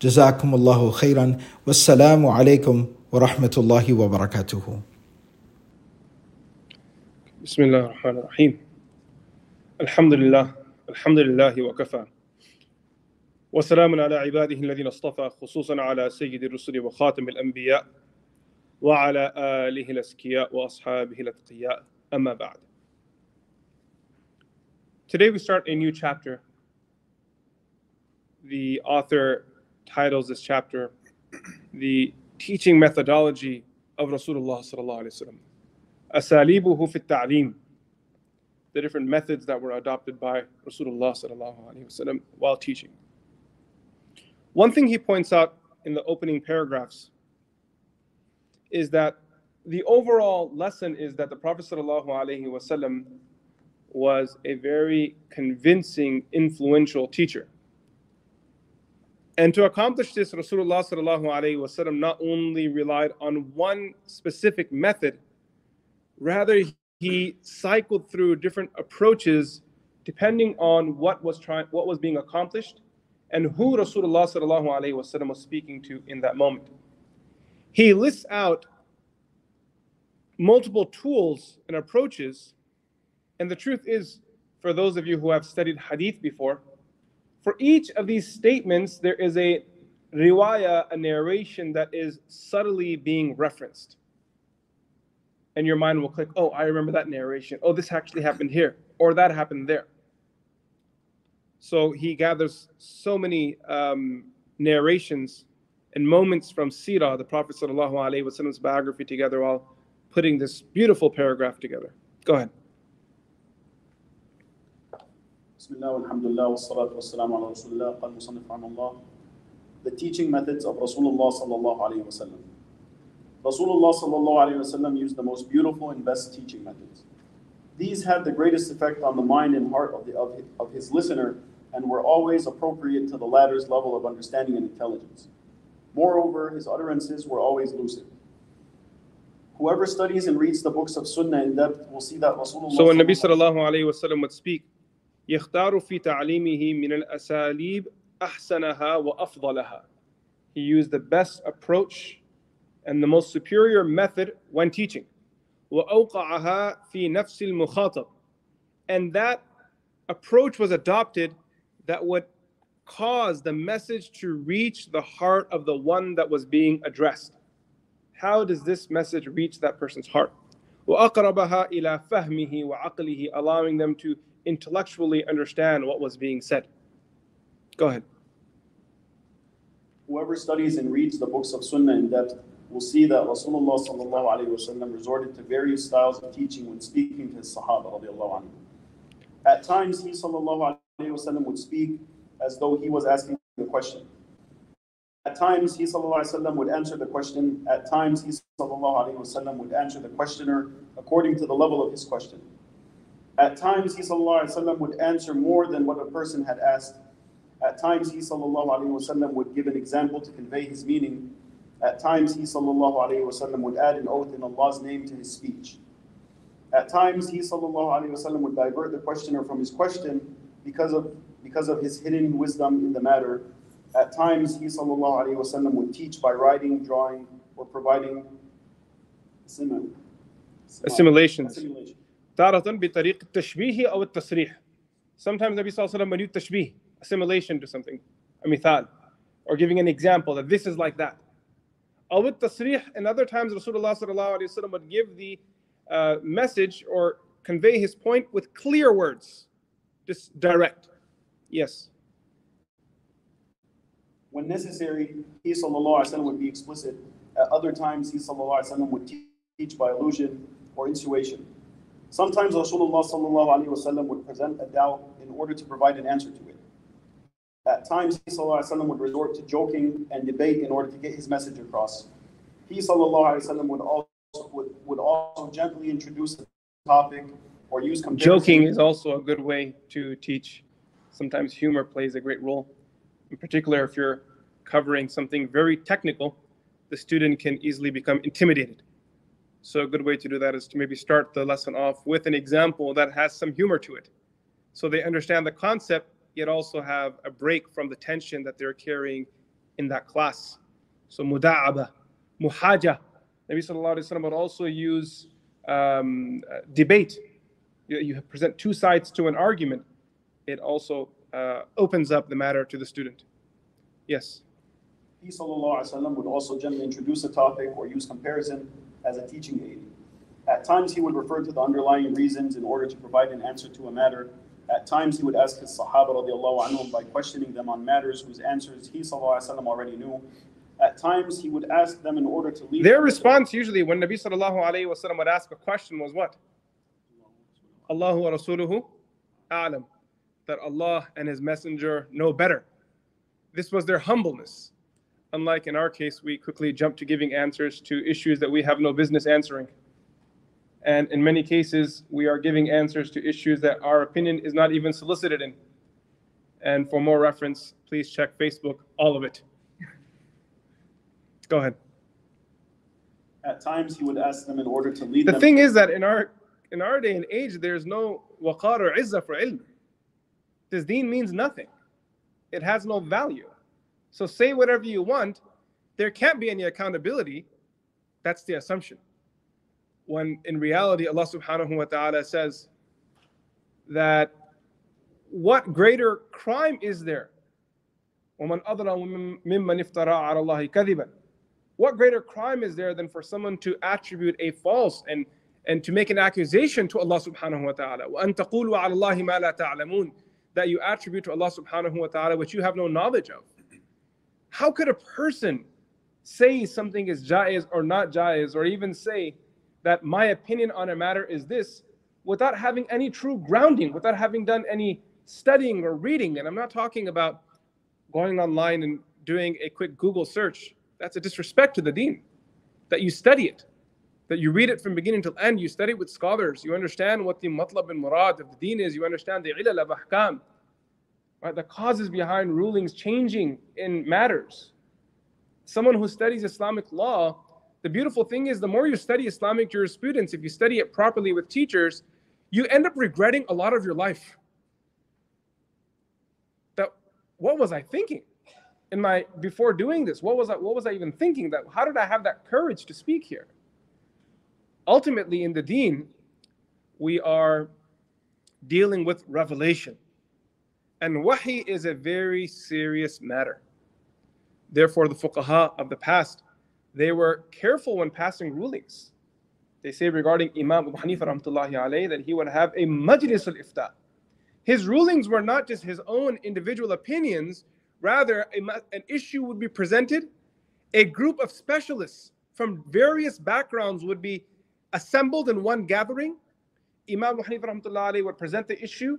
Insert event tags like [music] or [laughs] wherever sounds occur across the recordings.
جزاكم الله خيرا. والسلام عليكم ورحمة الله وبركاته. بسم الله الرحمن الرحيم. الحمد لله الحمد لله وكفى. وسلام على عباده الذين اصطفى خصوصا على سيد الرسل وخاتم الأنبياء وعلى آله الأسكياء وأصحابه الأتقياء. أما بعد. Today we start a new chapter. The author titles this chapter the teaching methodology of Rasulullah sallallahu alaihi wasallam. Ta'lim. The different methods that were adopted by Rasulullah sallallahu alaihi wasallam while teaching. One thing he points out in the opening paragraphs is that the overall lesson is that the Prophet sallallahu alaihi wasallam was a very convincing, influential teacher. And to accomplish this, Rasulullah wasallam not only relied on one specific method, rather he cycled through different approaches depending on what was trying, what was being accomplished, and who Rasulullah was speaking to in that moment. He lists out multiple tools and approaches, and the truth is, for those of you who have studied hadith before, for each of these statements, there is a riwayah, a narration that is subtly being referenced. And your mind will click, oh, I remember that narration. Oh, this actually happened here, or that happened there. So he gathers so many um, narrations and moments from Sirah, the Prophet Sallallahu Alaihi Wasallam's biography, together while putting this beautiful paragraph together. Go ahead. بسم الله والحمد لله والصلاة والسلام على رسول الله قال مصنف عن الله The teaching methods of Rasulullah sallallahu alayhi wa sallam. Rasulullah sallallahu alayhi wa sallam used the most beautiful and best teaching methods. These had the greatest effect on the mind and heart of, the, of, his, of his listener and were always appropriate to the latter's level of understanding and intelligence. Moreover, his utterances were always lucid. Whoever studies and reads the books of Sunnah in depth will see that Rasulullah. So when Nabi sallallahu alayhi wa sallam would speak, يختار في تعليمه من الأساليب أحسنها وأفضلها. He used the best approach and the most superior method when teaching. وأوقعها في نفس المخاطب. And that approach was adopted that would cause the message to reach the heart of the one that was being addressed. How does this message reach that person's heart? وأقربها إلى فهمه وعقله allowing them to intellectually understand what was being said. Go ahead. Whoever studies and reads the books of Sunnah in depth will see that Rasulullah resorted to various styles of teaching when speaking to his Sahaba. At times, he sallallahu would speak as though he was asking the question. At times, he sallallahu would answer the question. At times, he sallallahu would answer the questioner according to the level of his question. At times, he وسلم, would answer more than what a person had asked. At times, he وسلم, would give an example to convey his meaning. At times, he وسلم, would add an oath in Allah's name to his speech. At times, he وسلم, would divert the questioner from his question because of, because of his hidden wisdom in the matter. At times, he وسلم, would teach by writing, drawing, or providing assimilation. assimilation. تارة بطريق التشبيه أو التصريح. Sometimes Nabi Sallallahu Alaihi Wasallam would use tashbih, assimilation to something, a mithal, or giving an example that this is like that. Al tasrih, and other times Rasulullah sallallahu alayhi wasallam would give the uh, message or convey his point with clear words, just direct. Yes. When necessary, he sallallahu alayhi wasallam would be explicit. At other times, he sallallahu alayhi wasallam would teach by allusion or insinuation. Sometimes Rasulullah sallallahu alayhi wasallam would present a doubt in order to provide an answer to it. At times, he وسلم, would resort to joking and debate in order to get his message across. He وسلم, would also would, would also gently introduce the topic or use comparison. Joking is also a good way to teach. Sometimes humor plays a great role. In particular, if you're covering something very technical, the student can easily become intimidated. so a good way to do that is to maybe start the lesson off with an example that has some humor to it. So they understand the concept yet also have a break from the tension that they're carrying in that class. So muda'aba, muhaja. Nabi sallallahu alayhi wa would also use um, debate. You, you, present two sides to an argument. It also uh, opens up the matter to the student. Yes. He sallallahu would also generally introduce a topic or use comparison as a teaching aid. At times, he would refer to the underlying reasons in order to provide an answer to a matter at times he would ask his Sahaba anhum by questioning them on matters whose answers he sallallahu already knew. At times he would ask them in order to leave. Their response usually when Nabi wasallam would ask a question was what? Allahu wa rasuluhu a'lam. That Allah and His Messenger know better. This was their humbleness. Unlike in our case, we quickly jump to giving answers to issues that we have no business answering. And in many cases, we are giving answers to issues that our opinion is not even solicited in. And for more reference, please check Facebook, all of it. Go ahead. At times, he would ask them in order to lead the them. thing is that in our in our day and age, there's no waqar or izzah for ilm. This deen means nothing. It has no value. So say whatever you want. There can't be any accountability. That's the assumption when in reality Allah subhanahu wa ta'ala says that what greater crime is there? What greater crime is there than for someone to attribute a false and, and to make an accusation to Allah subhanahu wa ta'ala? That you attribute to Allah subhanahu wa ta'ala which you have no knowledge of. How could a person say something is jaiz or not jaiz, or even say that my opinion on a matter is this without having any true grounding, without having done any studying or reading. And I'm not talking about going online and doing a quick Google search. That's a disrespect to the deen. That you study it, that you read it from beginning till end, you study it with scholars, you understand what the matlab and murad of the deen is, you understand the ilal of ahkam, right? the causes behind rulings changing in matters. Someone who studies Islamic law the beautiful thing is, the more you study Islamic jurisprudence, if you study it properly with teachers, you end up regretting a lot of your life. That what was I thinking? In my before doing this, what was I what was I even thinking? That how did I have that courage to speak here? Ultimately, in the deen, we are dealing with revelation. And wahi is a very serious matter. Therefore, the fuqaha of the past they were careful when passing rulings. They say regarding Imam Abu Hanifa alayhi, that he would have a majlis al-ifta. His rulings were not just his own individual opinions, rather an issue would be presented, a group of specialists from various backgrounds would be assembled in one gathering. Imam Abu Hanifa alayhi, would present the issue.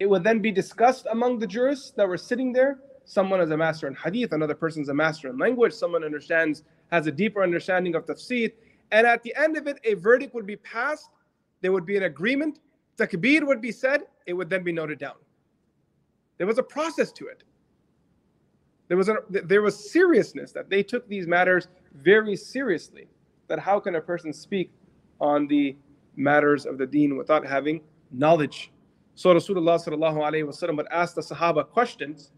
It would then be discussed among the jurists that were sitting there. Someone is a master in hadith, another person is a master in language, someone understands has a deeper understanding of tafsir. And at the end of it, a verdict would be passed, there would be an agreement, takbir would be said, it would then be noted down. There was a process to it. There was, a, there was seriousness that they took these matters very seriously. That how can a person speak on the matters of the deen without having knowledge? So Rasulullah would ask the Sahaba questions,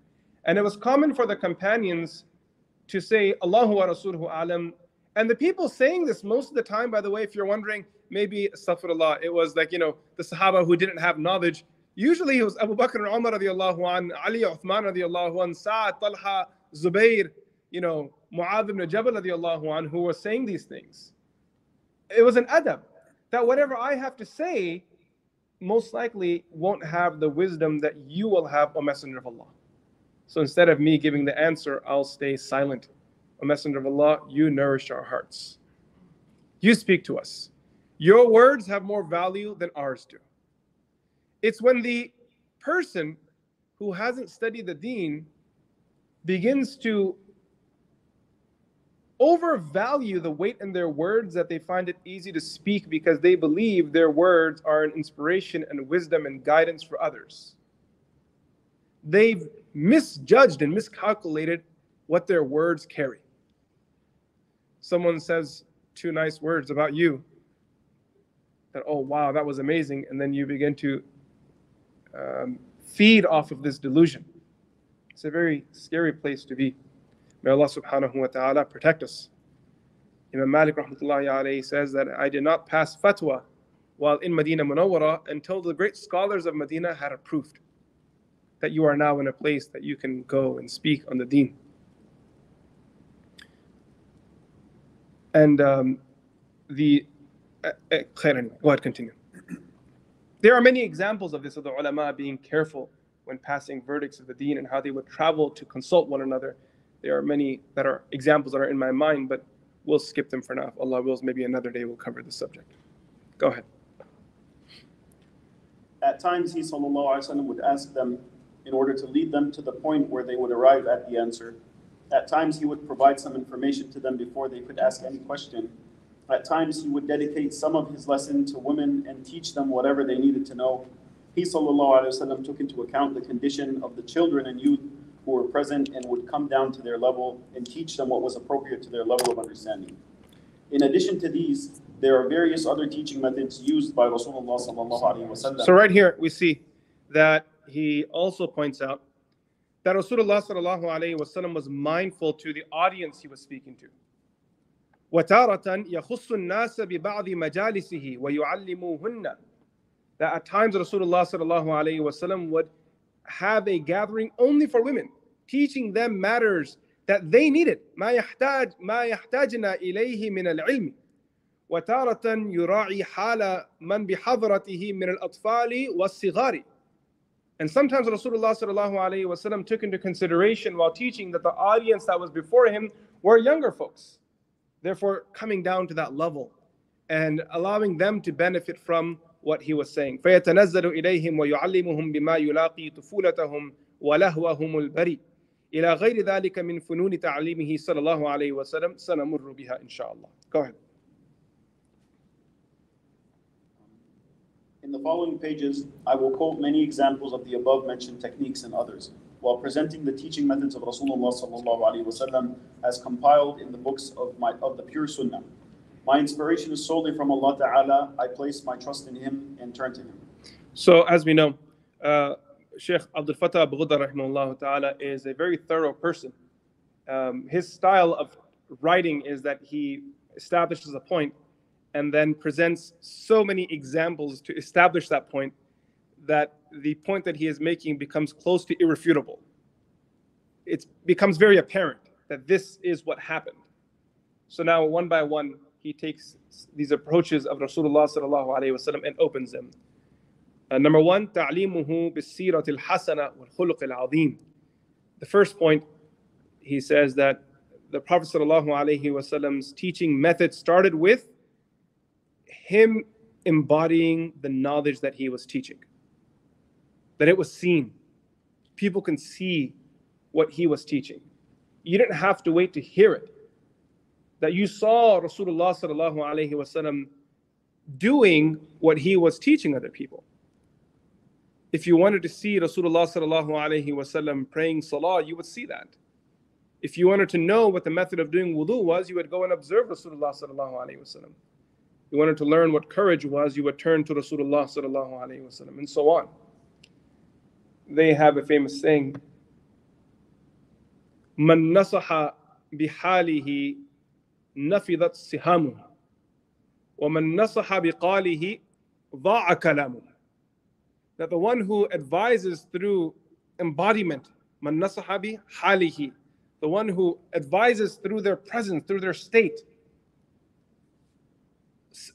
and it was common for the companions to say Allahu wa Rasuluhu alam. And the people saying this most of the time, by the way, if you're wondering, maybe astaghfirullah, it was like, you know, the Sahaba who didn't have knowledge. Usually it was Abu Bakr and Umar radiallahu an, Ali Uthman radiallahu an, Sa'ad, Talha, Zubair. you know, Mu'adh ibn Jabal radiallahu anhu who were saying these things. It was an adab that whatever I have to say most likely won't have the wisdom that you will have, O Messenger of Allah. So instead of me giving the answer, I'll stay silent. O Messenger of Allah, you nourish our hearts. You speak to us. Your words have more value than ours do. It's when the person who hasn't studied the deen begins to overvalue the weight in their words that they find it easy to speak because they believe their words are an inspiration and wisdom and guidance for others. They've misjudged and miscalculated what their words carry. Someone says two nice words about you that, oh, wow, that was amazing. And then you begin to um, feed off of this delusion. It's a very scary place to be. May Allah subhanahu wa ta'ala protect us. Imam Malik rahmatullahi alayhi says that I did not pass fatwa while in Medina Munawwara until the great scholars of Medina had approved that you are now in a place that you can go and speak on the deen. And um, the uh, uh, go ahead, continue. There are many examples of this of the ulama being careful when passing verdicts of the deen and how they would travel to consult one another there are many that are examples that are in my mind, but we'll skip them for now. If Allah wills, maybe another day we'll cover the subject. Go ahead. At times, he وسلم, would ask them in order to lead them to the point where they would arrive at the answer. At times, he would provide some information to them before they could ask any question. At times, he would dedicate some of his lesson to women and teach them whatever they needed to know. He وسلم, took into account the condition of the children and youth who were present and would come down to their level and teach them what was appropriate to their level of understanding. In addition to these, there are various other teaching methods used by Rasulullah So right here we see that he also points out that Rasulullah sallallahu was mindful to the audience he was speaking to. وتارة يخص الناس ببعض مجالسه ويعلموهن that at times Rasulullah sallallahu would have a gathering only for women, teaching them matters that they needed. ما يحتاج ما يحتاجنا إليه من العلم. وتارة يراعي حال من بحضرته من الأطفال والصغار. And sometimes Rasulullah sallallahu alaihi wasallam took into consideration while teaching that the audience that was before him were younger folks. Therefore, coming down to that level and allowing them to benefit from what he was saying فيتنزل إليهم ويعلمهم بما يلاقي طفولتهم ولهوهم البريء إلى غير ذلك من فنون تعليمه صلى الله عليه وسلم سنمر بها إن شاء الله Go ahead. In the following pages, I will quote many examples of the above mentioned techniques and others, while presenting the teaching methods of Rasulullah sallallahu alaihi wasallam as compiled in the books of, my, of the pure Sunnah. My inspiration is solely from Allah Ta'ala. I place my trust in Him and turn to Him. So, as we know, uh, Sheikh Abdul Fattah Ghudda Ta'ala is a very thorough person. Um, his style of writing is that he establishes a point and then presents so many examples to establish that point that the point that he is making becomes close to irrefutable. It becomes very apparent that this is what happened. So now, one by one, he takes these approaches of Rasulullah sallallahu alaihi wasallam and opens them. Uh, number one, ta'limuhu bisirat al-hasana wal khuluq al-azim. The first point, he says that the Prophet sallallahu alaihi wasallam's teaching method started with him embodying the knowledge that he was teaching. That it was seen. People can see what he was teaching. You didn't have to wait to hear it that you saw Rasulullah sallallahu alaihi wasallam doing what he was teaching other people. If you wanted to see Rasulullah sallallahu alaihi wasallam praying salah, you would see that. If you wanted to know what the method of doing wudu was, you would go and observe Rasulullah sallallahu alaihi wasallam. You wanted to learn what courage was, you would turn to Rasulullah sallallahu alaihi wasallam, and so on. They have a famous saying: "Man nasaha bihalihi نفذت سهامه ومن نصح بقاله ضاع كلامه that the one who advises through embodiment من نصح بحاله the one who advises through their presence, through their state.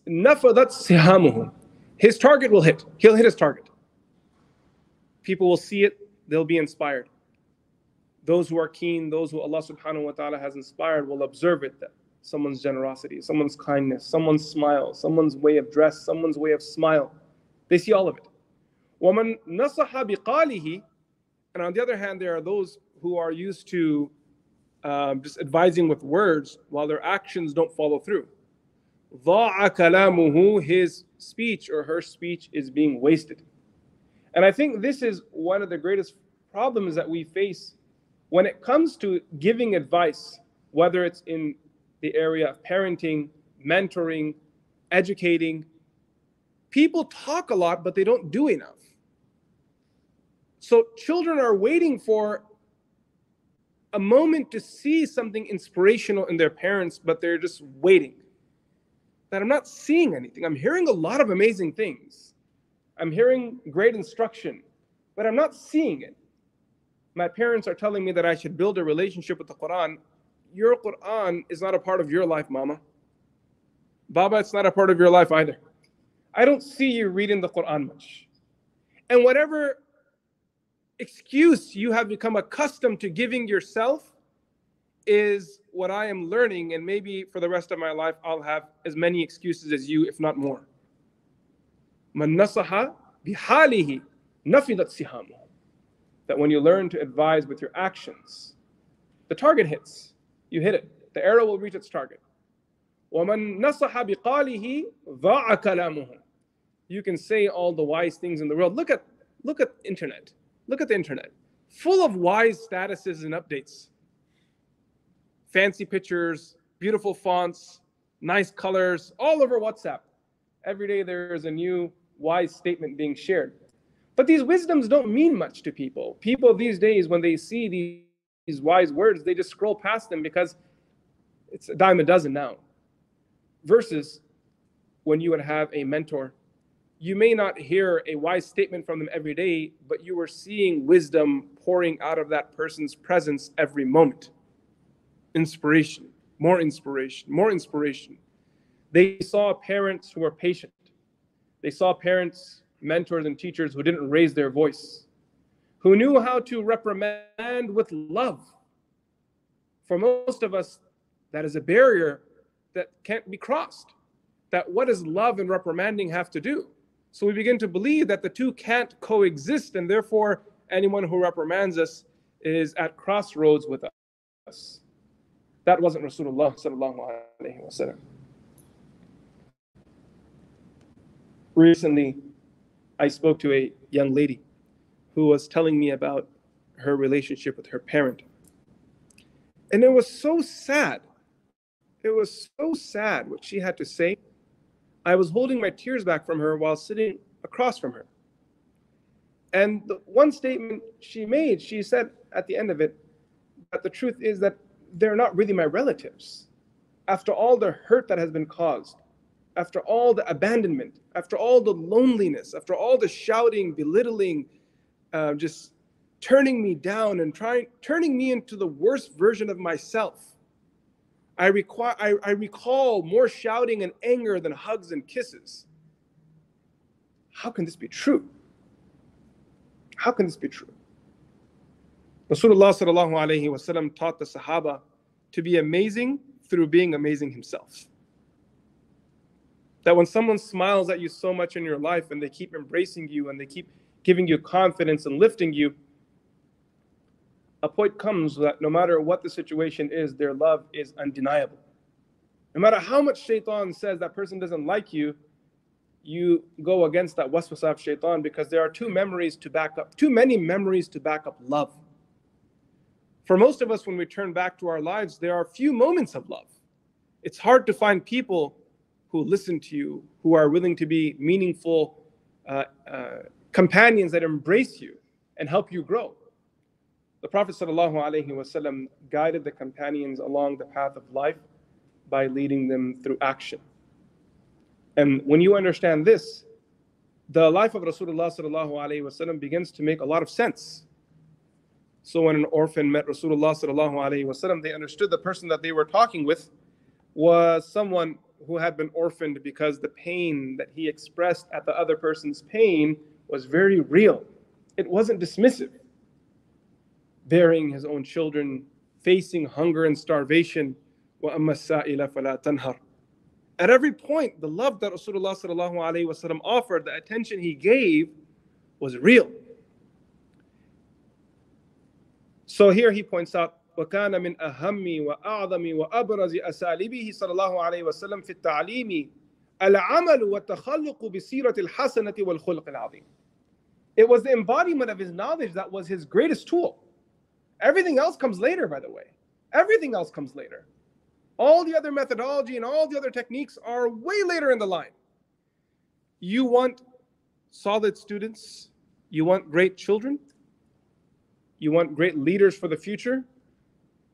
Nafadat sihamuhu. His target will hit. He'll hit his target. People will see it, they'll be inspired. Those who are keen, those who Allah subhanahu wa ta'ala has inspired will observe it that someone's generosity, someone's kindness, someone's smile, someone's way of dress, someone's way of smile. They see all of it. وَمَنْ نَصَحَ بِقَالِهِ And on the other hand, there are those who are used to um, just advising with words while their actions don't follow through. ضَاعَ كَلَامُهُ His speech or her speech is being wasted. And I think this is one of the greatest problems that we face when it comes to giving advice, whether it's in the area of parenting, mentoring, educating. People talk a lot, but they don't do enough. So children are waiting for a moment to see something inspirational in their parents, but they're just waiting. That I'm not seeing anything. I'm hearing a lot of amazing things. I'm hearing great instruction, but I'm not seeing it. My parents are telling me that I should build a relationship with the Quran. Your Quran is not a part of your life, Mama. Baba, it's not a part of your life either. I don't see you reading the Quran much. And whatever excuse you have become accustomed to giving yourself is what I am learning, and maybe for the rest of my life, I'll have as many excuses as you, if not more. That when you learn to advise with your actions, the target hits You hit it. The arrow will reach its target. وَمَن نَصَحَ بِقَالِهِ ضَاعَ كَلَامُهُ You can say all the wise things in the world. Look at look at internet. Look at the internet. Full of wise statuses and updates. Fancy pictures, beautiful fonts, nice colors, all over WhatsApp. Every day there is a new wise statement being shared. But these wisdoms don't mean much to people. People these days, when they see these, these wise words, they just scroll past them because it's a dime a dozen now. Versus when you would have a mentor you may not hear a wise statement from them every day, but you are seeing wisdom pouring out of that person's presence every moment. Inspiration, more inspiration, more inspiration. They saw parents who were patient. They saw parents, mentors, and teachers who didn't raise their voice, who knew how to reprimand with love. For most of us, that is a barrier that can't be crossed. That what does love and reprimanding have to do? So we begin to believe that the two can't coexist, and therefore anyone who reprimands us is at crossroads with us. That wasn't Rasulullah. Recently, I spoke to a young lady who was telling me about her relationship with her parent. And it was so sad. It was so sad what she had to say I was holding my tears back from her while sitting across from her. And the one statement she made, she said at the end of it, that the truth is that they're not really my relatives. After all the hurt that has been caused, after all the abandonment, after all the loneliness, after all the shouting, belittling, uh, just turning me down and trying, turning me into the worst version of myself I, require, I, I recall more shouting and anger than hugs and kisses. How can this be true? How can this be true? Rasulullah sallallahu taught the Sahaba to be amazing through being amazing himself. That when someone smiles at you so much in your life and they keep embracing you and they keep giving you confidence and lifting you, a point comes that no matter what the situation is, their love is undeniable. No matter how much shaitan says that person doesn't like you, you go against that waswasa of shaitan because there are two memories to back up, too many memories to back up love. For most of us, when we turn back to our lives, there are few moments of love. It's hard to find people who listen to you, who are willing to be meaningful uh, uh, companions that embrace you and help you grow. The Prophet ﷺ guided the companions along the path of life by leading them through action. And when you understand this, the life of Rasulullah ﷺ begins to make a lot of sense. So when an orphan met Rasulullah wasallam, they understood the person that they were talking with was someone who had been orphaned because the pain that he expressed at the other person's pain was very real. It wasn't dismissive. Bearing his own children, facing hunger and starvation. At every point, the love that Rasulullah wasallam offered, the attention he gave, was real. So here he points out وكان من أهم وأعظم وأبرز أساليبه صلى الله عليه وسلم في التعليم العمل والتخلق بسيرة الحسنة والخلق العظيم. it was the embodiment of his knowledge that was his greatest tool. Everything else comes later, by the way. Everything else comes later. All the other methodology and all the other techniques are way later in the line. You want solid students, you want great children, you want great leaders for the future,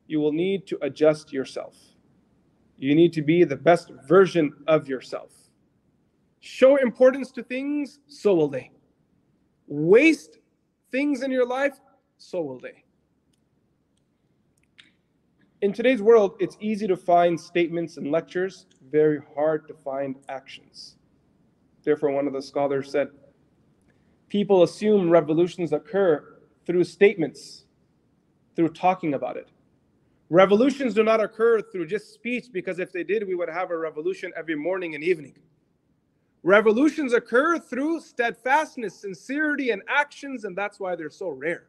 you will need to adjust yourself. You need to be the best version of yourself. Show importance to things, so will they. Waste things in your life, so will they. In today's world, it's easy to find statements and lectures, very hard to find actions. Therefore, one of the scholars said, People assume revolutions occur through statements, through talking about it. Revolutions do not occur through just speech because if they did, we would have a revolution every morning and evening. Revolutions occur through steadfastness, sincerity, and actions, and that's why they're so rare.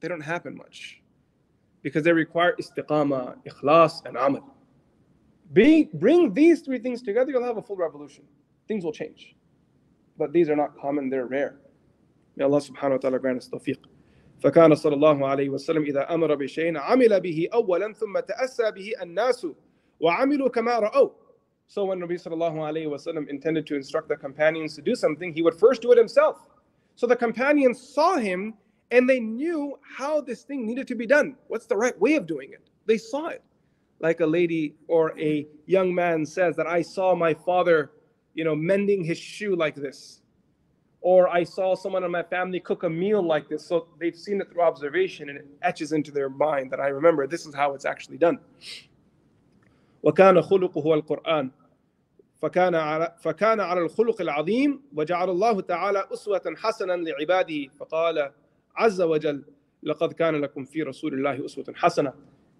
They don't happen much because they require istiqama, ikhlas, and amal. Be, bring these three things together, you'll have a full revolution. Things will change. But these are not common, they're rare. May Allah subhanahu wa ta'ala grant us tawfiq. فكان صلى الله عليه وسلم إذا أمر بشيء عمل به أولا ثم تأسى به الناس وعملوا كما رأوا so when Nabi sallallahu alayhi wasallam intended to instruct the companions to do something, he would first do it himself. So the companions saw him and they knew how this thing needed to be done. What's the right way of doing it? They saw it. Like a lady or a young man says that I saw my father, you know, mending his shoe like this or I saw someone in my family cook a meal like this. So they've seen it through observation and it etches into their mind that I remember this is how it's actually done. وكان خلقه هو القرآن فكان على فكان على الخلق العظيم وجعل الله تعالى أسوة حسنا لعباده فقال عز وجل لقد كان لكم في رسول الله أسوة حسنة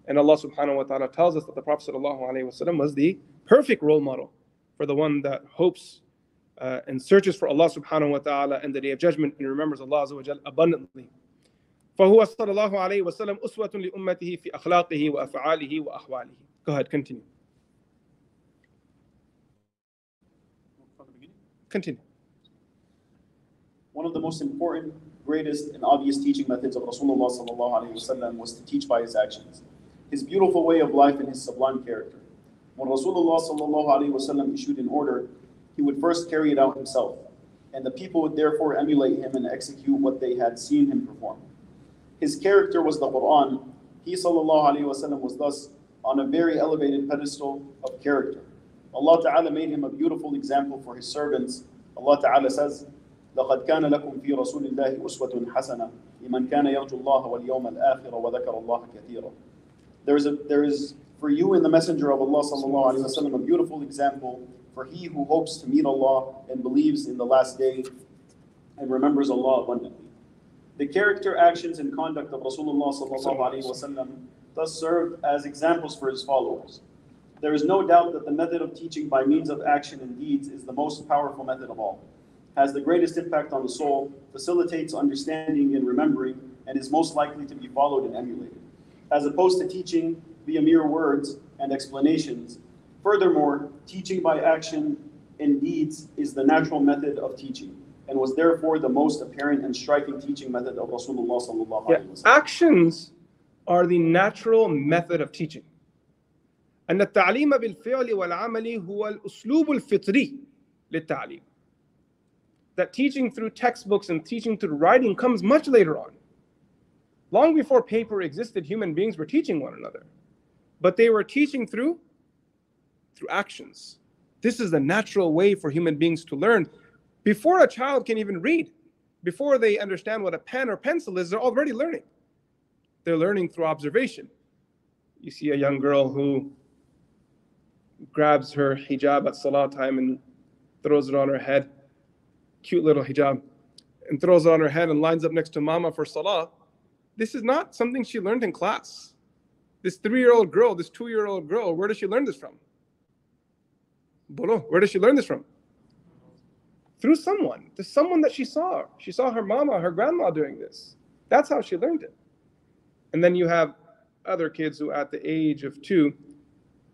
and Allah subhanahu wa ta'ala tells us that the Prophet sallallahu alayhi wasallam was the perfect role model for the one that hopes uh, and searches for Allah subhanahu wa ta'ala and the day of judgment and remembers Allah azza wa jal abundantly. فهو صلى الله عليه وسلم أسوة لأمته في أخلاقه وأفعاله وأحواله. Go ahead, continue. Continue. One of the most important, greatest, and obvious teaching methods of Rasulullah sallallahu alaihi wasallam was to teach by his actions. His beautiful way of life and his sublime character. When Rasulullah sallallahu alaihi wasallam issued an order he would first carry it out himself, and the people would therefore emulate him and execute what they had seen him perform. His character was the Quran. He وسلم, was thus on a very elevated pedestal of character. Allah Ta'ala made him a beautiful example for his servants. Allah Ta'ala says, لقد كان لكم في رسول الله أسوة حسنة لمن كان يرجو الله واليوم الآخر وذكر الله كثيرا. There is, a, there is for you in the Messenger of Allah sallallahu alaihi wasallam a beautiful example for he who hopes to meet Allah and believes in the last day and remembers Allah abundantly. The character, actions, and conduct of Rasulullah thus served as examples for his followers. There is no doubt that the method of teaching by means of action and deeds is the most powerful method of all, has the greatest impact on the soul, facilitates understanding and remembering, and is most likely to be followed and emulated. As opposed to teaching via mere words and explanations, Furthermore, teaching by action and deeds is the natural method of teaching and was therefore the most apparent and striking teaching method of Rasulullah yeah. Actions are the natural method of teaching. أن التعليم بالفعل والعمل هو الأسلوب الفطري للتعليم. That teaching through textbooks and teaching through writing comes much later on. Long before paper existed, human beings were teaching one another. But they were teaching through through actions. This is the natural way for human beings to learn. Before a child can even read, before they understand what a pen or pencil is, they're already learning. They're learning through observation. You see a young girl who grabs her hijab at salah time and throws it on her head, cute little hijab, and throws it on her head and lines up next to mama for salah. This is not something she learned in class. This three year old girl, this two year old girl, where does she learn this from? Bolo, where does she learn this from? Through someone, to someone that she saw. She saw her mama, her grandma doing this. That's how she learned it. And then you have other kids who, at the age of two,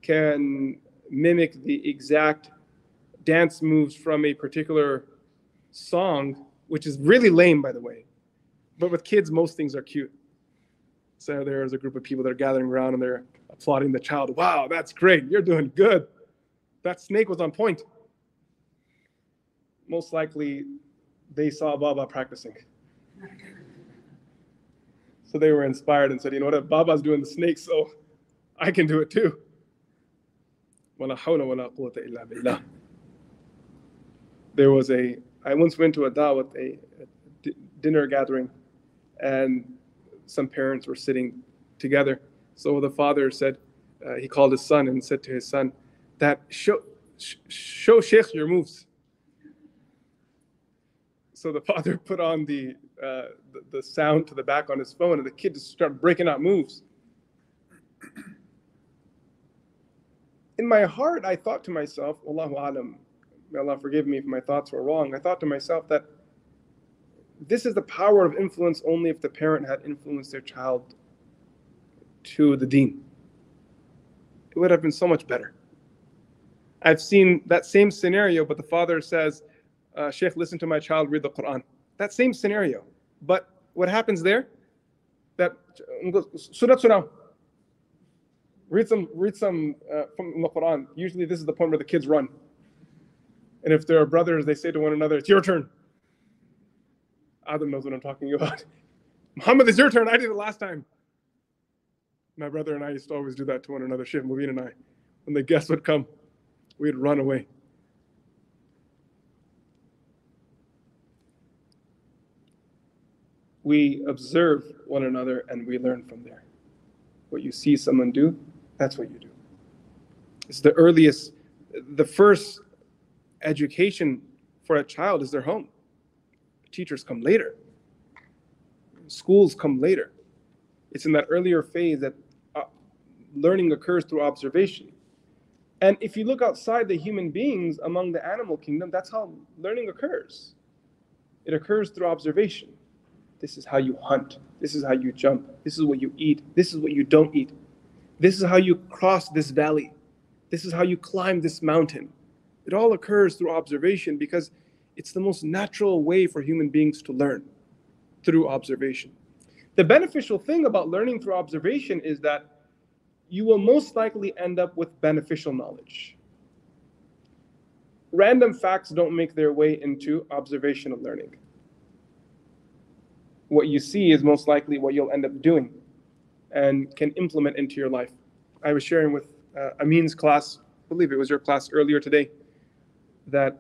can mimic the exact dance moves from a particular song, which is really lame, by the way. But with kids, most things are cute. So there's a group of people that are gathering around and they're applauding the child. Wow, that's great. You're doing good. That snake was on point. Most likely, they saw Baba practicing. So they were inspired and said, you know what, Baba's doing the snake, so I can do it too. There was a, I once went to a dawah, a, dinner gathering, and some parents were sitting together. So the father said, uh, he called his son and said to his son, that show, show Sheikh your moves. So the father [laughs] put on the, uh, the, the sound to the back on his phone, and the kid just started breaking out moves. In my heart, I thought to myself, Allahu alam, may Allah forgive me if my thoughts were wrong. I thought to myself that this is the power of influence only if the parent had influenced their child to the deen. It would have been so much better. I've seen that same scenario, but the father says, uh, Sheikh, listen to my child read the Quran. That same scenario. But what happens there? That Surah Surah. Read some, read some uh, from the Quran. Usually, this is the point where the kids run. And if there are brothers, they say to one another, It's your turn. Adam knows what I'm talking [laughs] about. Muhammad, it's your turn. I did it last time. My brother and I used to always do that to one another, Sheikh Mubin and I. When the guests would come, we'd run away. We observe one another and we learn from there. What you see someone do, that's what you do. It's the earliest, the first education for a child is their home. Teachers come later. Schools come later. It's in that earlier phase that uh, learning occurs through observation. And if you look outside the human beings among the animal kingdom, that's how learning occurs. It occurs through observation. This is how you hunt. This is how you jump. This is what you eat. This is what you don't eat. This is how you cross this valley. This is how you climb this mountain. It all occurs through observation because it's the most natural way for human beings to learn through observation. The beneficial thing about learning through observation is that you will most likely end up with beneficial knowledge. Random facts don't make their way into observational learning. What you see is most likely what you'll end up doing and can implement into your life. I was sharing with uh, Amin's class, I believe it was your class earlier today, that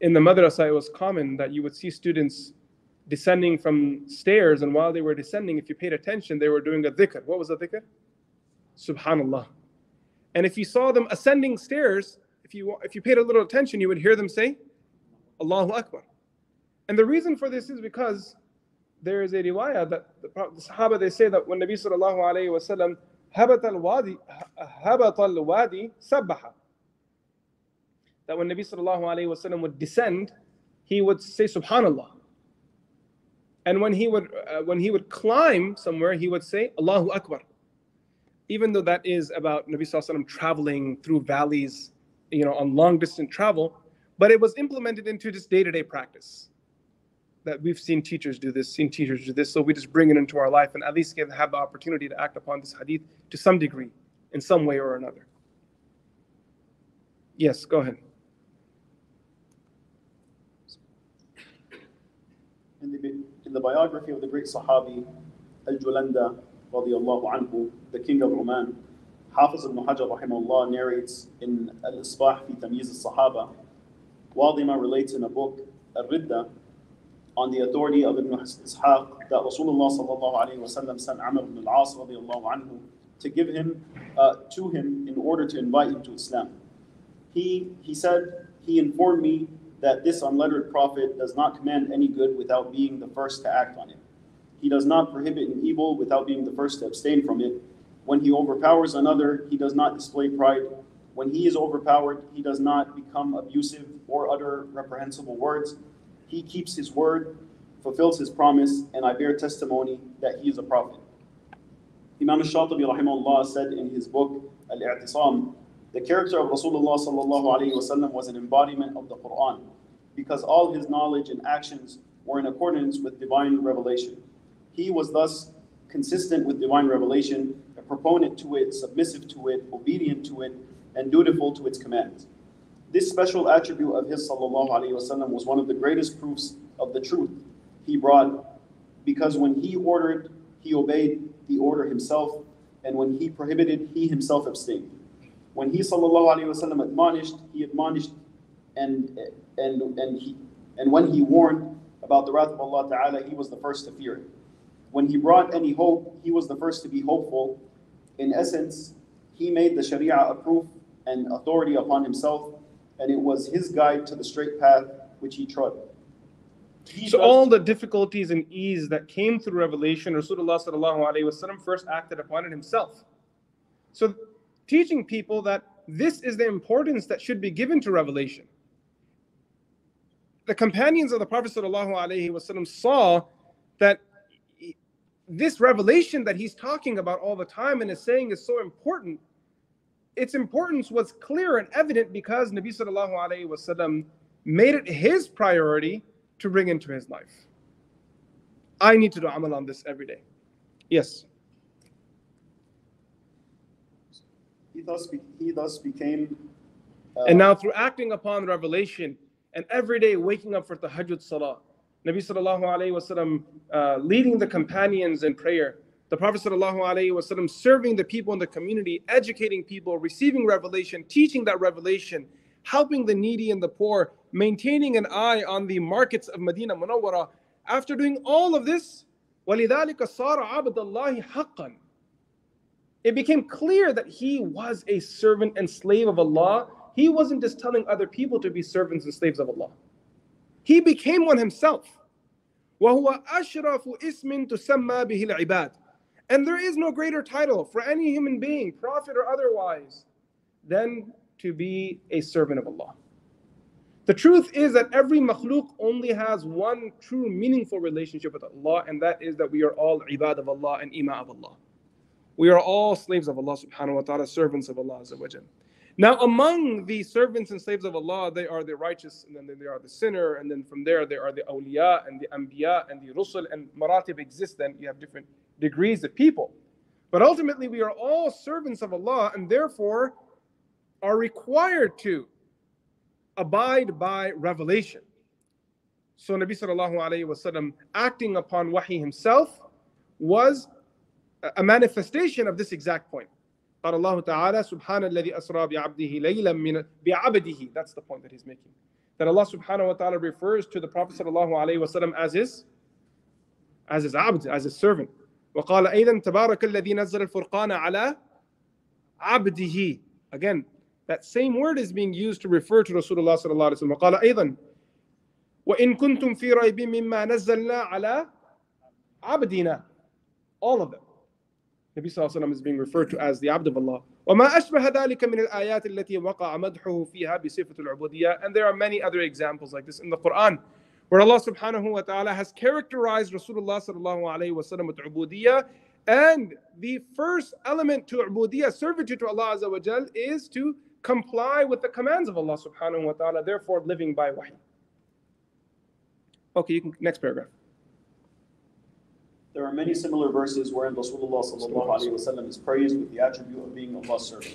in the madrasa, it was common that you would see students descending from stairs, and while they were descending, if you paid attention, they were doing a dhikr. What was the dhikr? Subhanallah. And if you saw them ascending stairs, if you if you paid a little attention, you would hear them say, Allahu Akbar. And the reason for this is because there is a riwayah that the, the Sahaba they say that when Nabi sallallahu alayhi wasallam habat al wadi habat al wadi that when Nabi sallallahu alayhi wasallam would descend, he would say Subhanallah. And when he would uh, when he would climb somewhere, he would say Allahu Akbar. Even though that is about Nabi sallallahu alayhi traveling through valleys, you know, on long distance travel, but it was implemented into just day-to-day practice. That we've seen teachers do this, seen teachers do this, so we just bring it into our life and at least give, have the opportunity to act upon this hadith to some degree, in some way or another. Yes, go ahead. in the, in the biography of the great Sahabi Al-Julanda the king of Oman, Hafiz ibn Hajar narrates in Al-Isabah fi Tamyiz al-Sahaba, Wathima relates in a book, Al-Ridda, on the authority of Ibn Ishaq that Rasulullah sallallahu alayhi wasallam sent Amr ibn al-As radiallahu anhu to give him uh, to him in order to invite him to Islam. He, he said, he informed me that this unlettered prophet does not command any good without being the first to act on it. He does not prohibit an evil without being the first to abstain from it. When he overpowers another, he does not display pride. When he is overpowered, he does not become abusive or utter reprehensible words. He keeps his word, fulfills his promise, and I bear testimony that he is a prophet. Imam al-Shatibi rahimahullah said in his book Al-I'tisam, the character of Rasulullah sallallahu alayhi wasallam was an embodiment of the Quran because all his knowledge and actions were in accordance with divine revelation. He was thus consistent with divine revelation, a proponent to it, submissive to it, obedient to it, and dutiful to its commands. This special attribute of his wasallam was one of the greatest proofs of the truth he brought because when he ordered, he obeyed the order himself, and when he prohibited, he himself abstained. When he wasallam admonished, he admonished and and and he and when he warned about the wrath of Allah Ta'ala, he was the first to fear it. When he brought any hope, he was the first to be hopeful. In essence, he made the Sharia a proof and authority upon himself, and it was his guide to the straight path which he trod. He So does- all the difficulties and ease that came through revelation, Rasulullah sallallahu alaihi wasallam first acted upon it himself. So teaching people that this is the importance that should be given to revelation. The companions of the Prophet sallallahu alaihi wasallam saw that this revelation that he's talking about all the time and is saying is so important. Its importance was clear and evident because Nabi sallallahu alaihi wasallam made it his priority to bring into his life. I need to do amal on this every day. Yes. he thus be, he thus became. uh, And now through acting upon revelation and every day waking up for tahajjud salah, Nabi sallallahu alayhi wasallam uh, leading the companions in prayer, the Prophet sallallahu alayhi wasallam serving the people in the community, educating people, receiving revelation, teaching that revelation, helping the needy and the poor, maintaining an eye on the markets of Medina Munawwara. After doing all of this, وَلِذَلِكَ صَارَ عَبْدَ اللَّهِ حَقًّا it became clear that he was a servant and slave of Allah. He wasn't just telling other people to be servants and slaves of Allah. He became one himself. وَهُوَ أَشْرَفُ اسْمٍ تُسَمَّى بِهِ الْعِبَادِ and there is no greater title for any human being, prophet or otherwise, than to be a servant of Allah. The truth is that every makhluk only has one true meaningful relationship with Allah, and that is that we are all ibad of Allah and ima of Allah. We are all slaves of Allah subhanahu wa ta'ala, servants of Allah. Azza wa Jal. Now, among the servants and slaves of Allah, they are the righteous, and then they are the sinner, and then from there, they are the awliya and the anbiya and the rusul, and maratib exist, then you have different degrees of people. But ultimately, we are all servants of Allah, and therefore are required to abide by revelation. So Nabi sallallahu alayhi wasallam acting upon wahi himself was a- a manifestation of this exact point. قال الله تعالى سبحان الذي أسرى بعبده ليلا من بعبده That's the point that he's making. That Allah subhanahu wa ta'ala refers to the Prophet sallallahu alayhi wasallam as his as his abd, as his servant. وقال أيضا تبارك الذي نزل الفرقان على عبده. Again, that same word is being used to refer to Rasulullah sallallahu alayhi wa sallam. وقال أيضا وإن كنتم في ريب مما نزلنا على عبدنا. All of them. Nabi Sallallahu Alaihi Wasallam is being referred to as the Abd of Allah. وما أشبه ذلك من الآيات التي وقع مدحه فيها بصفة العبودية and there are many other examples like this in the Quran where Allah subhanahu wa ta'ala has characterized Rasulullah sallallahu alayhi wa sallam with and the first element to ubudiyya, servitude to Allah azza wa jal is to comply with the commands of Allah subhanahu wa ta'ala therefore living by wahi. Okay, you can next paragraph. There are many similar verses wherein Rasulullah sallallahu alaihi wasallam is praised with the attribute of being Allah's servant.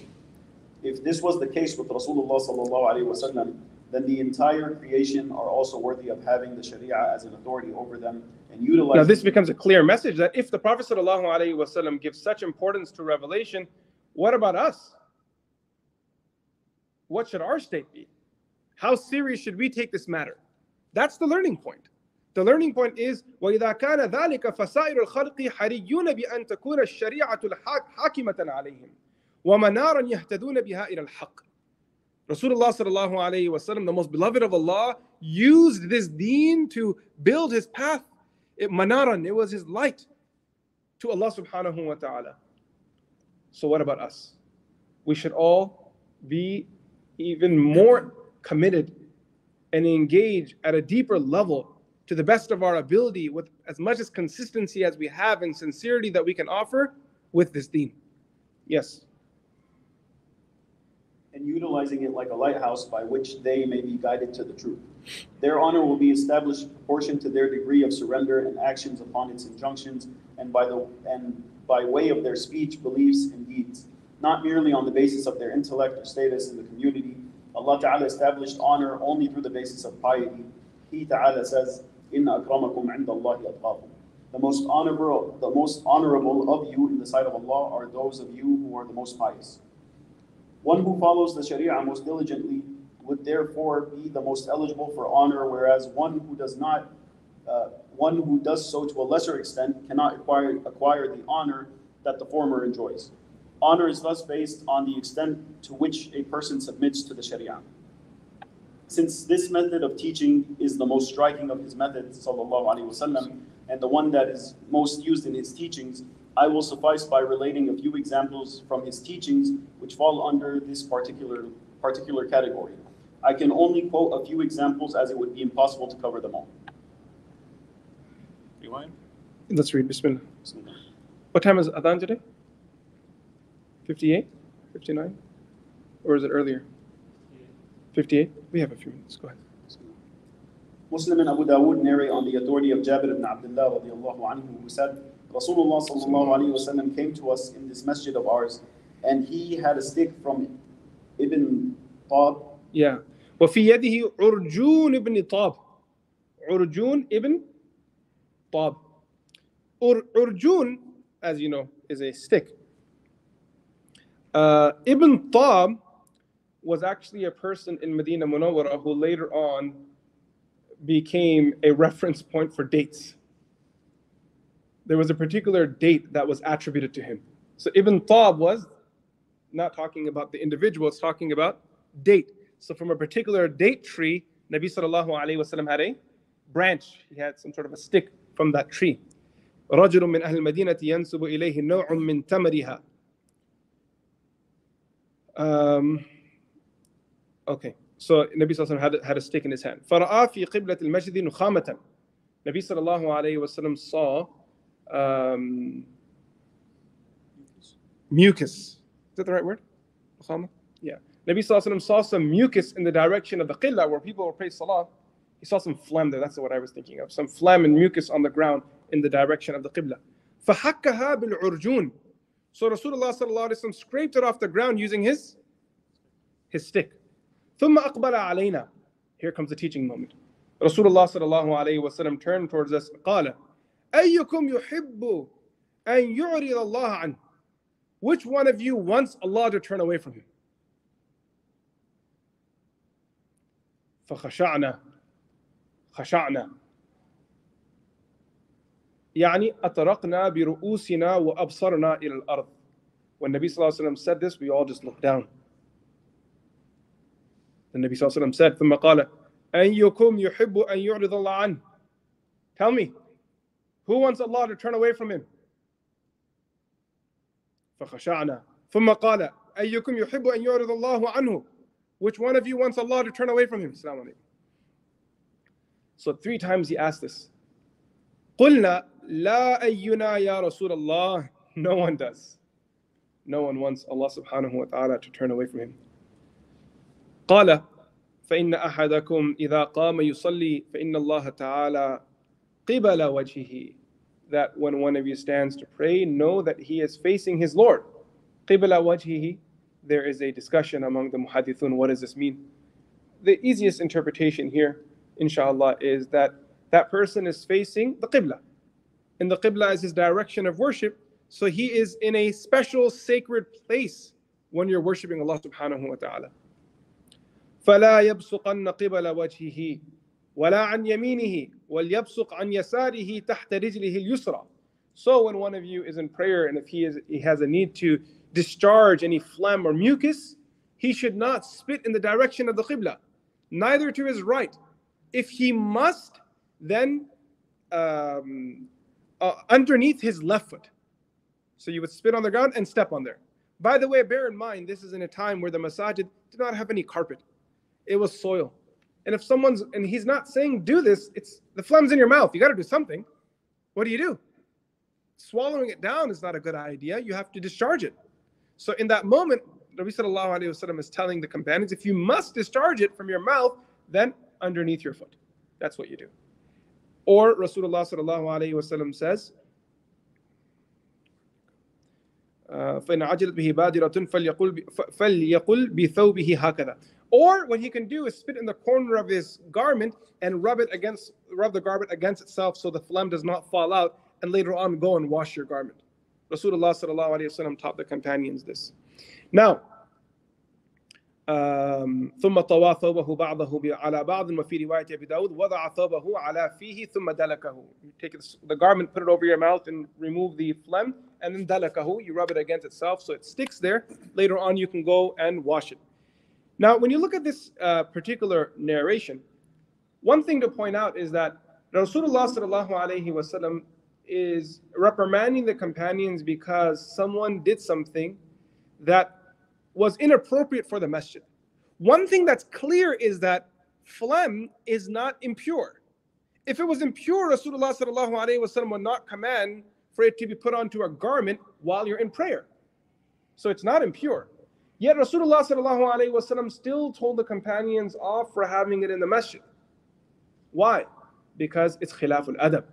If this was the case with Rasulullah sallallahu alaihi wasallam, then the entire creation are also worthy of having the Sharia as an authority over them and utilizing. Now, this becomes a clear message that if the Prophet ﷺ gives such importance to revelation, what about us? What should our state be? How serious should we take this matter? That's the learning point. The learning point is وإذا كان ذلك فسائر الخلق حريون بأن تكون الشريعة حاكمة عليهم ومنارا يهتدون بها إلى الحق. Rasulullah sallallahu alayhi wasallam, the most beloved of Allah, used this deen to build his path. It, manaran, it was his light to Allah subhanahu wa ta'ala. So what about us? We should all be even more committed and engage at a deeper level to the best of our ability with as much as consistency as we have and sincerity that we can offer with this deen. Yes. And utilizing it like a lighthouse by which they may be guided to the truth. Their honor will be established proportion to their degree of surrender and actions upon its injunctions, and by the and by way of their speech, beliefs, and deeds, not merely on the basis of their intellect or status in the community. Allah Ta'ala established honor only through the basis of piety. He Ta'ala says, Inna akramakum indallahi atqakum. The most honorable, the most honorable of you in the sight of Allah are those of you who are the most pious. One who follows the Sharia most diligently would therefore be the most eligible for honor, whereas one who does not, uh, one who does so to a lesser extent cannot acquire, acquire the honor that the former enjoys. Honor is thus based on the extent to which a person submits to the Sharia. Since this method of teaching is the most striking of his methods, وسلم, and the one that is most used in his teachings, I will suffice by relating a few examples from his teachings which fall under this particular, particular category. I can only quote a few examples as it would be impossible to cover them all. Rewind. Let's read Bismillah. Bismillah. What time is Adhan today? 58? 59? Or is it earlier? 58? We have a few minutes. Go ahead. Muslim and Abu Dawood narrate on the authority of Jabir ibn Abdullah radiallahu anhu, who said, Rasulullah sallallahu alayhi wasallam came to us in this masjid of ours, and he had a stick from Ibn Tab. Yeah. وفي يده عرجون ابن طاب عرجون ibn طاب Urjun, as you know, is a stick. Uh, Ibn Tab was actually a person in Medina Munawwara who later on became a reference point for dates. There was a particular date that was attributed to him. So Ibn Tab was not talking about the individual, it's talking about date. So from a particular date tree, Nabi sallallahu alayhi wasallam had a branch. He had some sort of a stick from that tree. رجل من أهل المدينة ينسب إليه نوع من تمرها. Um, Okay, so Nabi Sallallahu had, had a stick in his hand. فرأى في قبلة المسجد نخامة. Nabi Sallallahu alayhi wasallam saw um, mucus. Is that the right word? Yeah. Nabi Sallallahu saw some mucus in the direction of the qiblah where people were praying salah. He saw some phlegm there. That's what I was thinking of. Some phlegm and mucus on the ground in the direction of the qibla. فَحَكَّهَا بِالْعُرْجُونَ So Rasulullah Sallallahu Alaihi Wasallam scraped it off the ground using his, his stick. ثُمَّ أَقْبَلَ عَلَيْنَا Here comes the teaching moment. Rasulullah Sallallahu Alaihi Wasallam turned towards us. قَالَ أيكم يحب أن يعرض الله عنه Which one of you wants Allah to turn away from him? فخشعنا خشعنا يعني أطرقنا برؤوسنا وأبصرنا إلى الأرض When Nabi Sallallahu Alaihi Wasallam said this, we all just looked down. The Nabi Sallallahu said, ثم قال أيكم يحب أن يعرض الله عنه Tell me, who wants Allah to turn away from him? فخشعنا ثم قال أيكم يحب أن يعرض الله عنه Which one of you wants Allah to turn away from him? So three times he asked this. قلنا لا أينا يا رسول الله No one does. No one wants Allah subhanahu wa ta'ala to turn away from him. قال فإن أحدكم إذا قام يصلي فإن الله تعالى قبل وجهه that when one of you stands to pray, know that he is facing his Lord. قبل وجهه There is a discussion among the muhadithun. What does this mean? The easiest interpretation here, inshallah, is that that person is facing the qibla. And the qibla is his direction of worship. So he is in a special sacred place when you're worshiping Allah subhanahu wa ta'ala. فلا يبصقن قبل وجهه ولا عن يمينه وليبصق عن يساره تحت رجله اليسرى. So when one of you is in prayer and if he is he has a need to discharge any phlegm or mucus, he should not spit in the direction of the qibla, neither to his right. If he must, then um, uh, underneath his left foot. So you would spit on the ground and step on there. By the way, bear in mind, this is in a time where the masajid did not have any carpet. It was soil. And if someone's, and he's not saying do this, it's the phlegm's in your mouth. You got to do something. What do you do? swallowing it down is not a good idea. You have to discharge it. So in that moment, Nabi sallallahu alayhi wasallam is telling the companions, if you must discharge it from your mouth, then underneath your foot. That's what you do. Or Rasulullah sallallahu alayhi wasallam says, فإن عجلت به بادرة فليقل فليقل بثوبه هكذا. Or what he can do is spit in the corner of his garment and rub it against rub the garment against itself so the phlegm does not fall out and later on go and wash your garment. Rasulullah sallallahu taught the companions this. Now, um, ثم طوى ثوبه بعضه على بعض وفي رواية أبي داود وضع ثوبه على فيه ثم دلكه. You take the garment, put it over your mouth, and remove the phlegm, and then دلكه, you rub it against itself so it sticks there. Later on, you can go and wash it. now, when you look at this uh, particular narration, one thing to point out is that Rasulullah is reprimanding the companions because someone did something that was inappropriate for the masjid. One thing that's clear is that phlegm is not impure. If it was impure, Rasulullah would not command for it to be put onto a garment while you're in prayer. So it's not impure. Yet Rasulullah wasallam still told the companions off for having it in the masjid. Why? Because it's khilaful adab.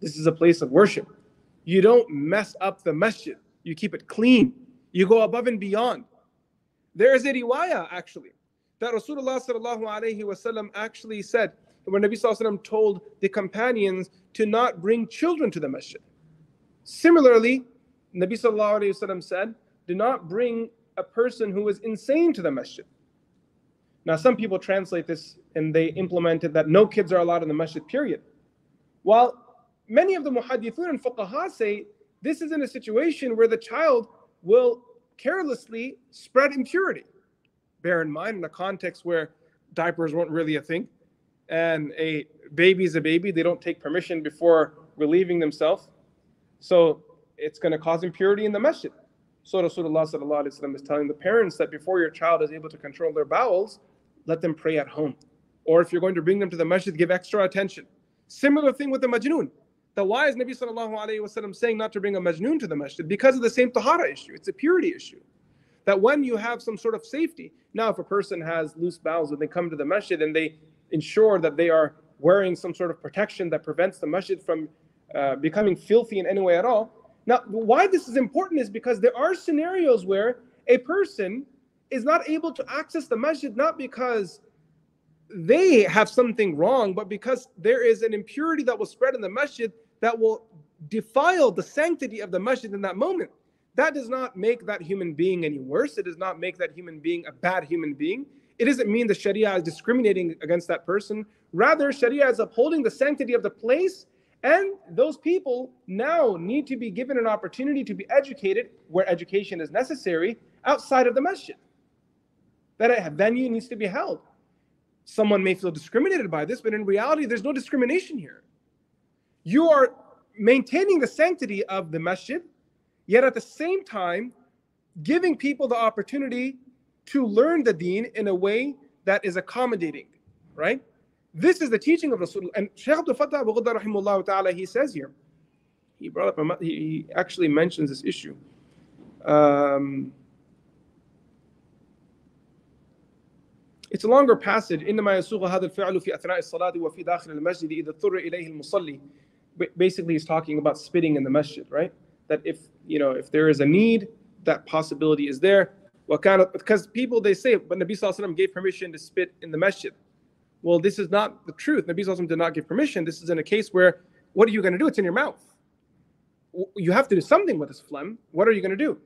This is a place of worship. You don't mess up the masjid. You keep it clean. You go above and beyond. There is a riwayah actually that Rasulullah wasallam actually said when Nabi sallallahu told the companions to not bring children to the masjid. Similarly, Nabi wasallam said, "Do not bring a person who is insane to the masjid." Now, some people translate this and they implemented that no kids are allowed in the masjid. Period. While many of the muhadithun and fuqaha say this is in a situation where the child will carelessly spread impurity. Bear in mind, in a context where diapers weren't really a thing, and a baby is a baby, they don't take permission before relieving themselves. So it's going to cause impurity in the masjid. So Rasulullah is telling the parents that before your child is able to control their bowels, let them pray at home. Or if you're going to bring them to the masjid, give extra attention. Similar thing with the majnoon. The is Nabi sallallahu alayhi wasallam saying not to bring a majnoon to the masjid? Because of the same tahara issue. It's a purity issue. That when you have some sort of safety, now if a person has loose bowels when they come to the masjid and they ensure that they are wearing some sort of protection that prevents the masjid from uh, becoming filthy in any way at all. Now, why this is important is because there are scenarios where a person is not able to access the masjid not because they have something wrong, but because there is an impurity that was spread in the masjid that will defile the sanctity of the masjid in that moment. That does not make that human being any worse. It does not make that human being a bad human being. It doesn't mean the Sharia is discriminating against that person. Rather, Sharia is upholding the sanctity of the place, and those people now need to be given an opportunity to be educated where education is necessary outside of the masjid. That a venue needs to be held. Someone may feel discriminated by this, but in reality, there's no discrimination here you are maintaining the sanctity of the masjid, yet at the same time, giving people the opportunity to learn the deen in a way that is accommodating, right? This is the teaching of Rasul. And Shaykh Abdul Fattah Abu rahimahullah ta'ala, he says here, he brought up, he actually mentions this issue. Um, it's a longer passage إنما يسوغ هذا الفعل في أثناء الصلاة وفي داخل المسجد إذا اضطر إليه المصلي basically he's talking about spitting in the masjid, right? That if you know if there is a need, that possibility is there. What kind of because people they say, but Nabi Sallallahu gave permission to spit in the masjid. Well, this is not the truth. Nabi Sallallahu did not give permission. This is in a case where what are you going to do? It's in your mouth. You have to do something with this phlegm. What are you going to do?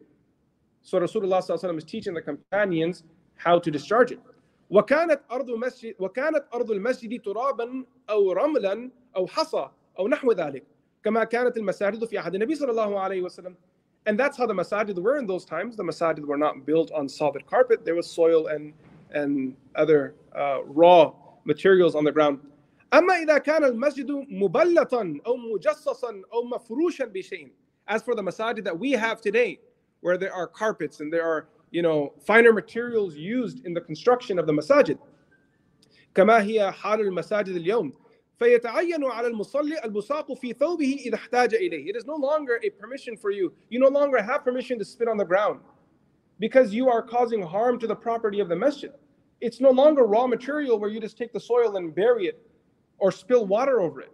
So Rasulullah is teaching the companions how to discharge it. وكانت أرض مسجد وكانت أرض المسجد ترابا أو رملا أو حصى أو نحو ذلك كما كانت المساجد في عهد النبي صلى الله عليه وسلم and that's how the masajid were in those times. The masajid were not built on solid carpet. There was soil and and other uh, raw materials on the ground. أما إذا كان المسجد مبلطا أو مجصصا أو مفروشا بشيء. As for the masajid that we have today, where there are carpets and there are you know finer materials used in the construction of the masajid. كما هي حال المساجد اليوم فيتعين على المصلي البصاق في ثوبه إذا احتاج إليه. It is no longer a permission for you. You no longer have permission to spit on the ground because you are causing harm to the property of the masjid. It's no longer raw material where you just take the soil and bury it or spill water over it.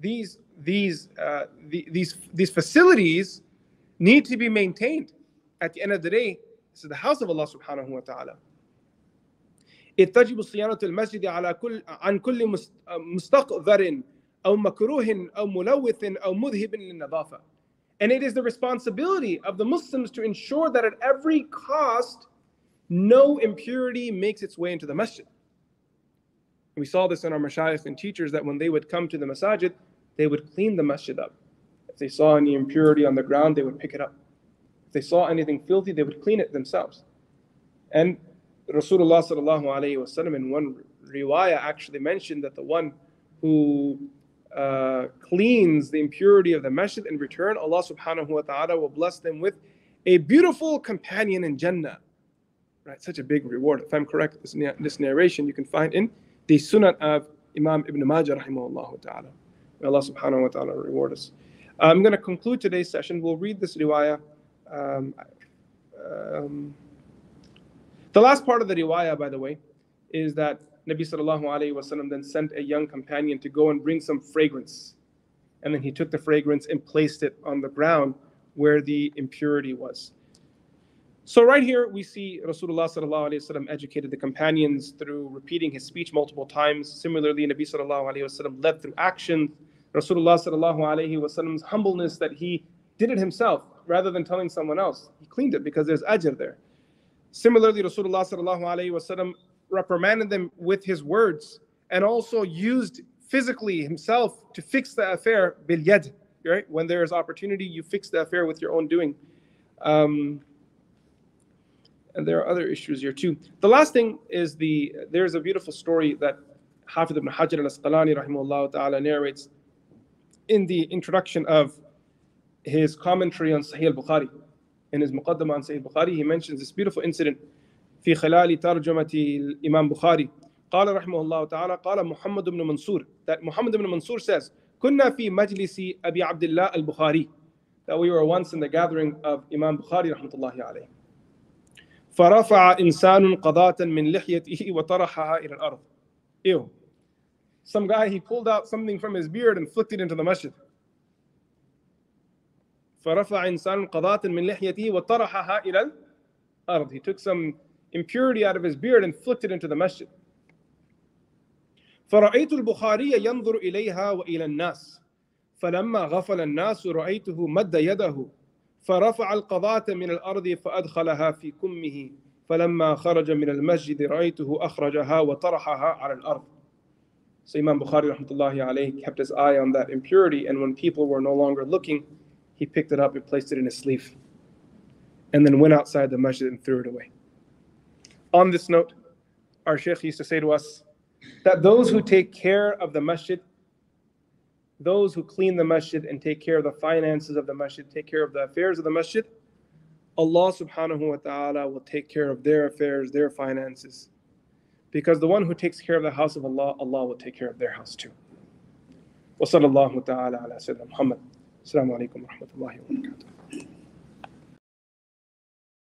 These these uh, the, these these facilities need to be maintained. At the end of the day, this is the house of Allah subhanahu wa ta'ala. إذ تجب صيانة المسجد على كل عن كل مستقذر أو مكروه أو ملوث أو مذهب للنظافة. And it is the responsibility of the Muslims to ensure that at every cost, no impurity makes its way into the masjid. We saw this in our mashayikh and teachers that when they would come to the masajid, they would clean the masjid up. If they saw any impurity on the ground, they would pick it up. If they saw anything filthy, they would clean it themselves. And Rasulullah sallallahu alayhi wasallam in one riwayah actually mentioned that the one who uh, cleans the impurity of the masjid in return, Allah subhanahu wa ta'ala will bless them with a beautiful companion in Jannah. Right, such a big reward. If I'm correct, this, this narration you can find in the Sunan of Imam Ibn Majah rahimahullah ta'ala. May Allah subhanahu wa ta'ala reward us. I'm going to conclude today's session. We'll read this riwayah. Um, um, the last part of the riwayah, by the way, is that Nabi sallallahu alayhi wasallam then sent a young companion to go and bring some fragrance. And then he took the fragrance and placed it on the ground where the impurity was. So right here we see Rasulullah sallallahu alayhi wasallam educated the companions through repeating his speech multiple times. Similarly, Nabi sallallahu alayhi wasallam led through action. Rasulullah sallallahu alayhi wasallam's humbleness that he did it himself rather than telling someone else. He cleaned it because there's ajr there. Similarly, Rasulullah sallallahu alayhi wasallam reprimanded them with his words and also used physically himself to fix the affair bil yad, right? When there is opportunity, you fix the affair with your own doing. Um, and there are other issues here too. The last thing is the there's a beautiful story that Hafid ibn Hajar al-Asqalani rahimahullah ta'ala narrates in the introduction of his commentary on Sahih al-Bukhari. In his Muqaddamah on Sahih al-Bukhari, he mentions this beautiful incident في خلال ترجمة الإمام بخاري قال رحمه الله تعالى قال محمد بن منصور that Muhammad ibn Mansur says كنا في مجلس أبي عبد الله البخاري that we were once in the gathering of Imam Bukhari رحمة الله عليه فرفع إنسان قضاة من لحيته وطرحها إلى الأرض Ew. Some guy, he pulled out something from his beard and flicked it into the masjid. فرفع إنسان قضاة من لحيته وطرحها إلى الأرض. He took some impurity out of his beard and flicked it into the masjid. فرأيت البخاري ينظر إليها وإلى الناس فلما غفل الناس رأيته مد يده فرفع القضاة من الأرض فأدخلها في كمه فلما خرج من المسجد رأيته أخرجها وطرحها على الأرض So Imam Bukhari rahmatullahi alayhi kept his eye on that impurity and when people were no longer looking, he picked it up and placed it in his sleeve and then went outside the masjid and threw it away. On this note, our Sheikh used to say to us that those who take care of the masjid those who clean the masjid and take care of the finances of the masjid, take care of the affairs of the masjid, Allah subhanahu wa ta'ala will take care of their affairs, their finances. Because the one who takes care of the house of Allah, Allah will take care of their house too. وصلى الله تعالى على سيدنا محمد السلام عليكم ورحمة الله وبركاته